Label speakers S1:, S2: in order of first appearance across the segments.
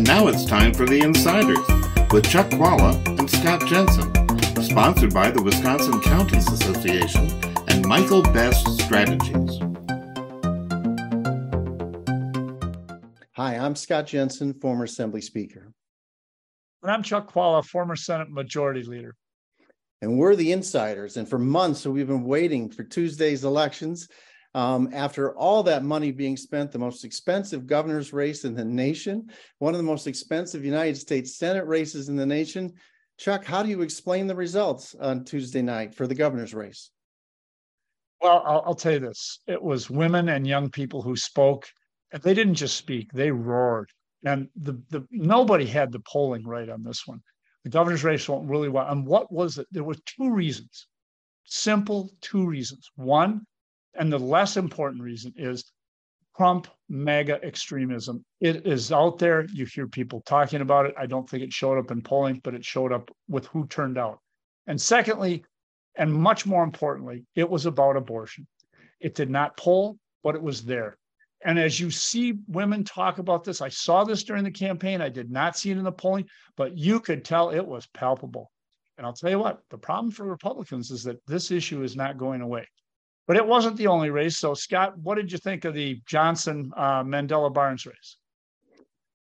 S1: And now it's time for The Insiders with Chuck Chvala and Scott Jensen, sponsored by the Wisconsin Counties Association and Michael Best Strategies.
S2: Hi, I'm Scott Jensen, former Assembly Speaker.
S3: And I'm Chuck Chvala, former Senate Majority Leader.
S2: And we're the insiders. And for months, we've been waiting for Tuesday's elections. Um, after all that money being spent, the most expensive governor's race in the nation, one of the most expensive United States Senate races in the nation. Chuck, how do you explain the results on Tuesday night for the governor's race?
S3: Well, I'll, I'll tell you this it was women and young people who spoke. And they didn't just speak, they roared. And the, the nobody had the polling right on this one. The governor's race went really well. And what was it? There were two reasons, simple two reasons. One, and the less important reason is Trump MAGA extremism. It is out there. You hear people talking about it. I don't think it showed up in polling, but it showed up with who turned out. And secondly, and much more importantly, it was about abortion. It did not poll, but it was there. And as you see women talk about this, I saw this during the campaign. I did not see it in the polling, but you could tell it was palpable. And I'll tell you what, the problem for Republicans is that this issue is not going away. But it wasn't the only race. So, Scott, what did you think of the Johnson uh, Mandela Barnes race?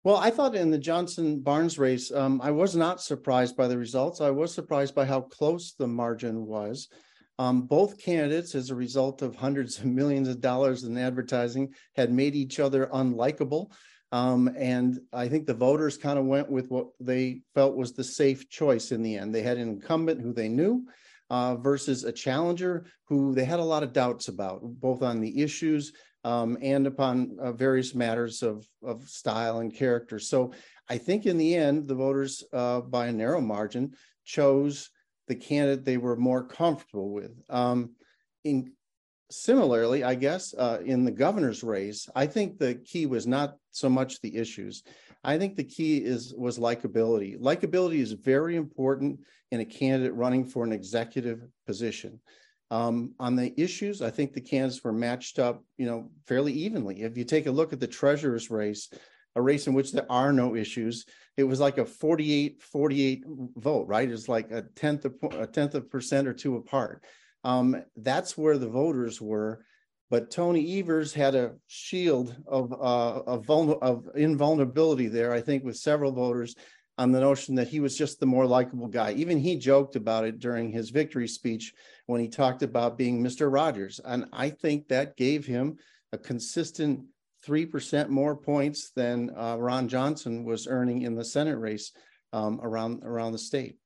S2: Well, I thought in the Johnson Barnes race, um, I was not surprised by the results. I was surprised by how close the margin was. Um, both candidates, as a result of hundreds of millions of dollars in advertising, had made each other unlikable. Um, and I think the voters kind of went with what they felt was the safe choice in the end. They had an incumbent who they knew, uh, versus a challenger who they had a lot of doubts about, both on the issues um, and upon uh, various matters of, of style and character. So I think in the end, the voters, uh, by a narrow margin, chose the candidate they were more comfortable with. Um, in similarly, I guess uh, in the governor's race, I think the key was not so much the issues. I think the key is was likability. Likability is very important in a candidate running for an executive position. Um, on the issues, I think the candidates were matched up, you know, fairly evenly. If you take a look at the treasurer's race, a race in which there are no issues, it was like a 48 48 vote, right? It's like a tenth of a tenth of percent or two apart. Um, that's where the voters were. But Tony Evers had a shield of uh, of, of invulnerability there, I think, with several voters on the notion that he was just the more likable guy. Even he joked about it during his victory speech when he talked about being Mr. Rogers. And I think that gave him a consistent 3% more points than uh, Ron Johnson was earning in the Senate race um, around, around the state.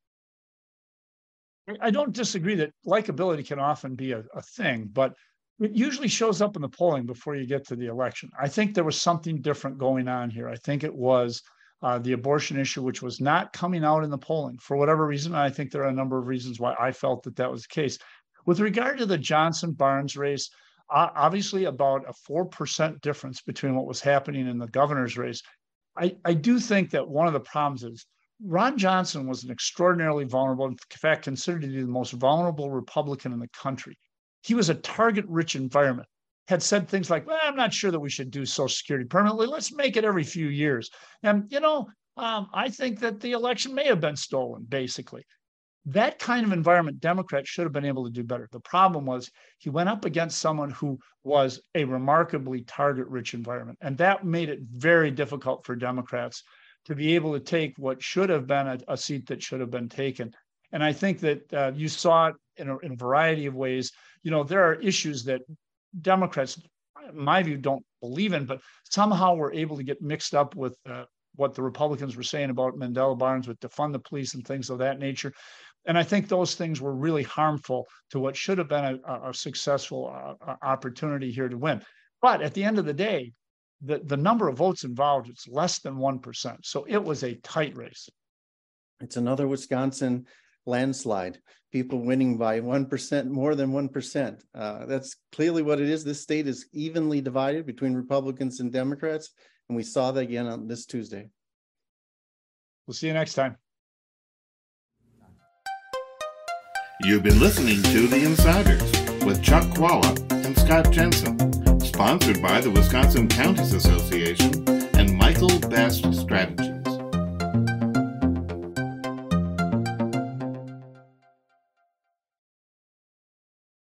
S3: I don't disagree that likability can often be a, a thing, but it usually shows up in the polling before you get to the election. I think there was something different going on here. I think it was uh, the abortion issue, which was not coming out in the polling for whatever reason. I think there are a number of reasons why I felt that that was the case. With regard to the Johnson Barnes race, uh, obviously about a 4% difference between what was happening in the governor's race. I, I do think that one of the problems is Ron Johnson was an extraordinarily vulnerable, in fact, considered to be the most vulnerable Republican in the country. He was a target rich environment had said things like, well, I'm not sure that we should do Social Security permanently. Let's make it every few years. And, you know, um, I think that the election may have been stolen, basically. That kind of environment, Democrats should have been able to do better. The problem was he went up against someone who was a remarkably target rich environment. And that made it very difficult for Democrats to be able to take what should have been a, a seat that should have been taken. And I think that uh, you saw it in a, in a variety of ways. You know, there are issues that Democrats, in my view, don't believe in, but somehow we're able to get mixed up with uh, what the Republicans were saying about Mandela Barnes with defund the police and things of that nature. And I think those things were really harmful to what should have been a, a successful uh, opportunity here to win. But at the end of the day, the, the number of votes involved is less than 1%. So it was a tight race.
S2: It's another Wisconsin landslide, people winning by 1%, more than 1%. Uh, that's clearly what it is. This state is evenly divided between Republicans and Democrats. And we saw that again on this Tuesday.
S3: We'll see you next time.
S1: You've been listening to The Insiders with Chuck Chvala and Scott Jensen, sponsored by the Wisconsin Counties Association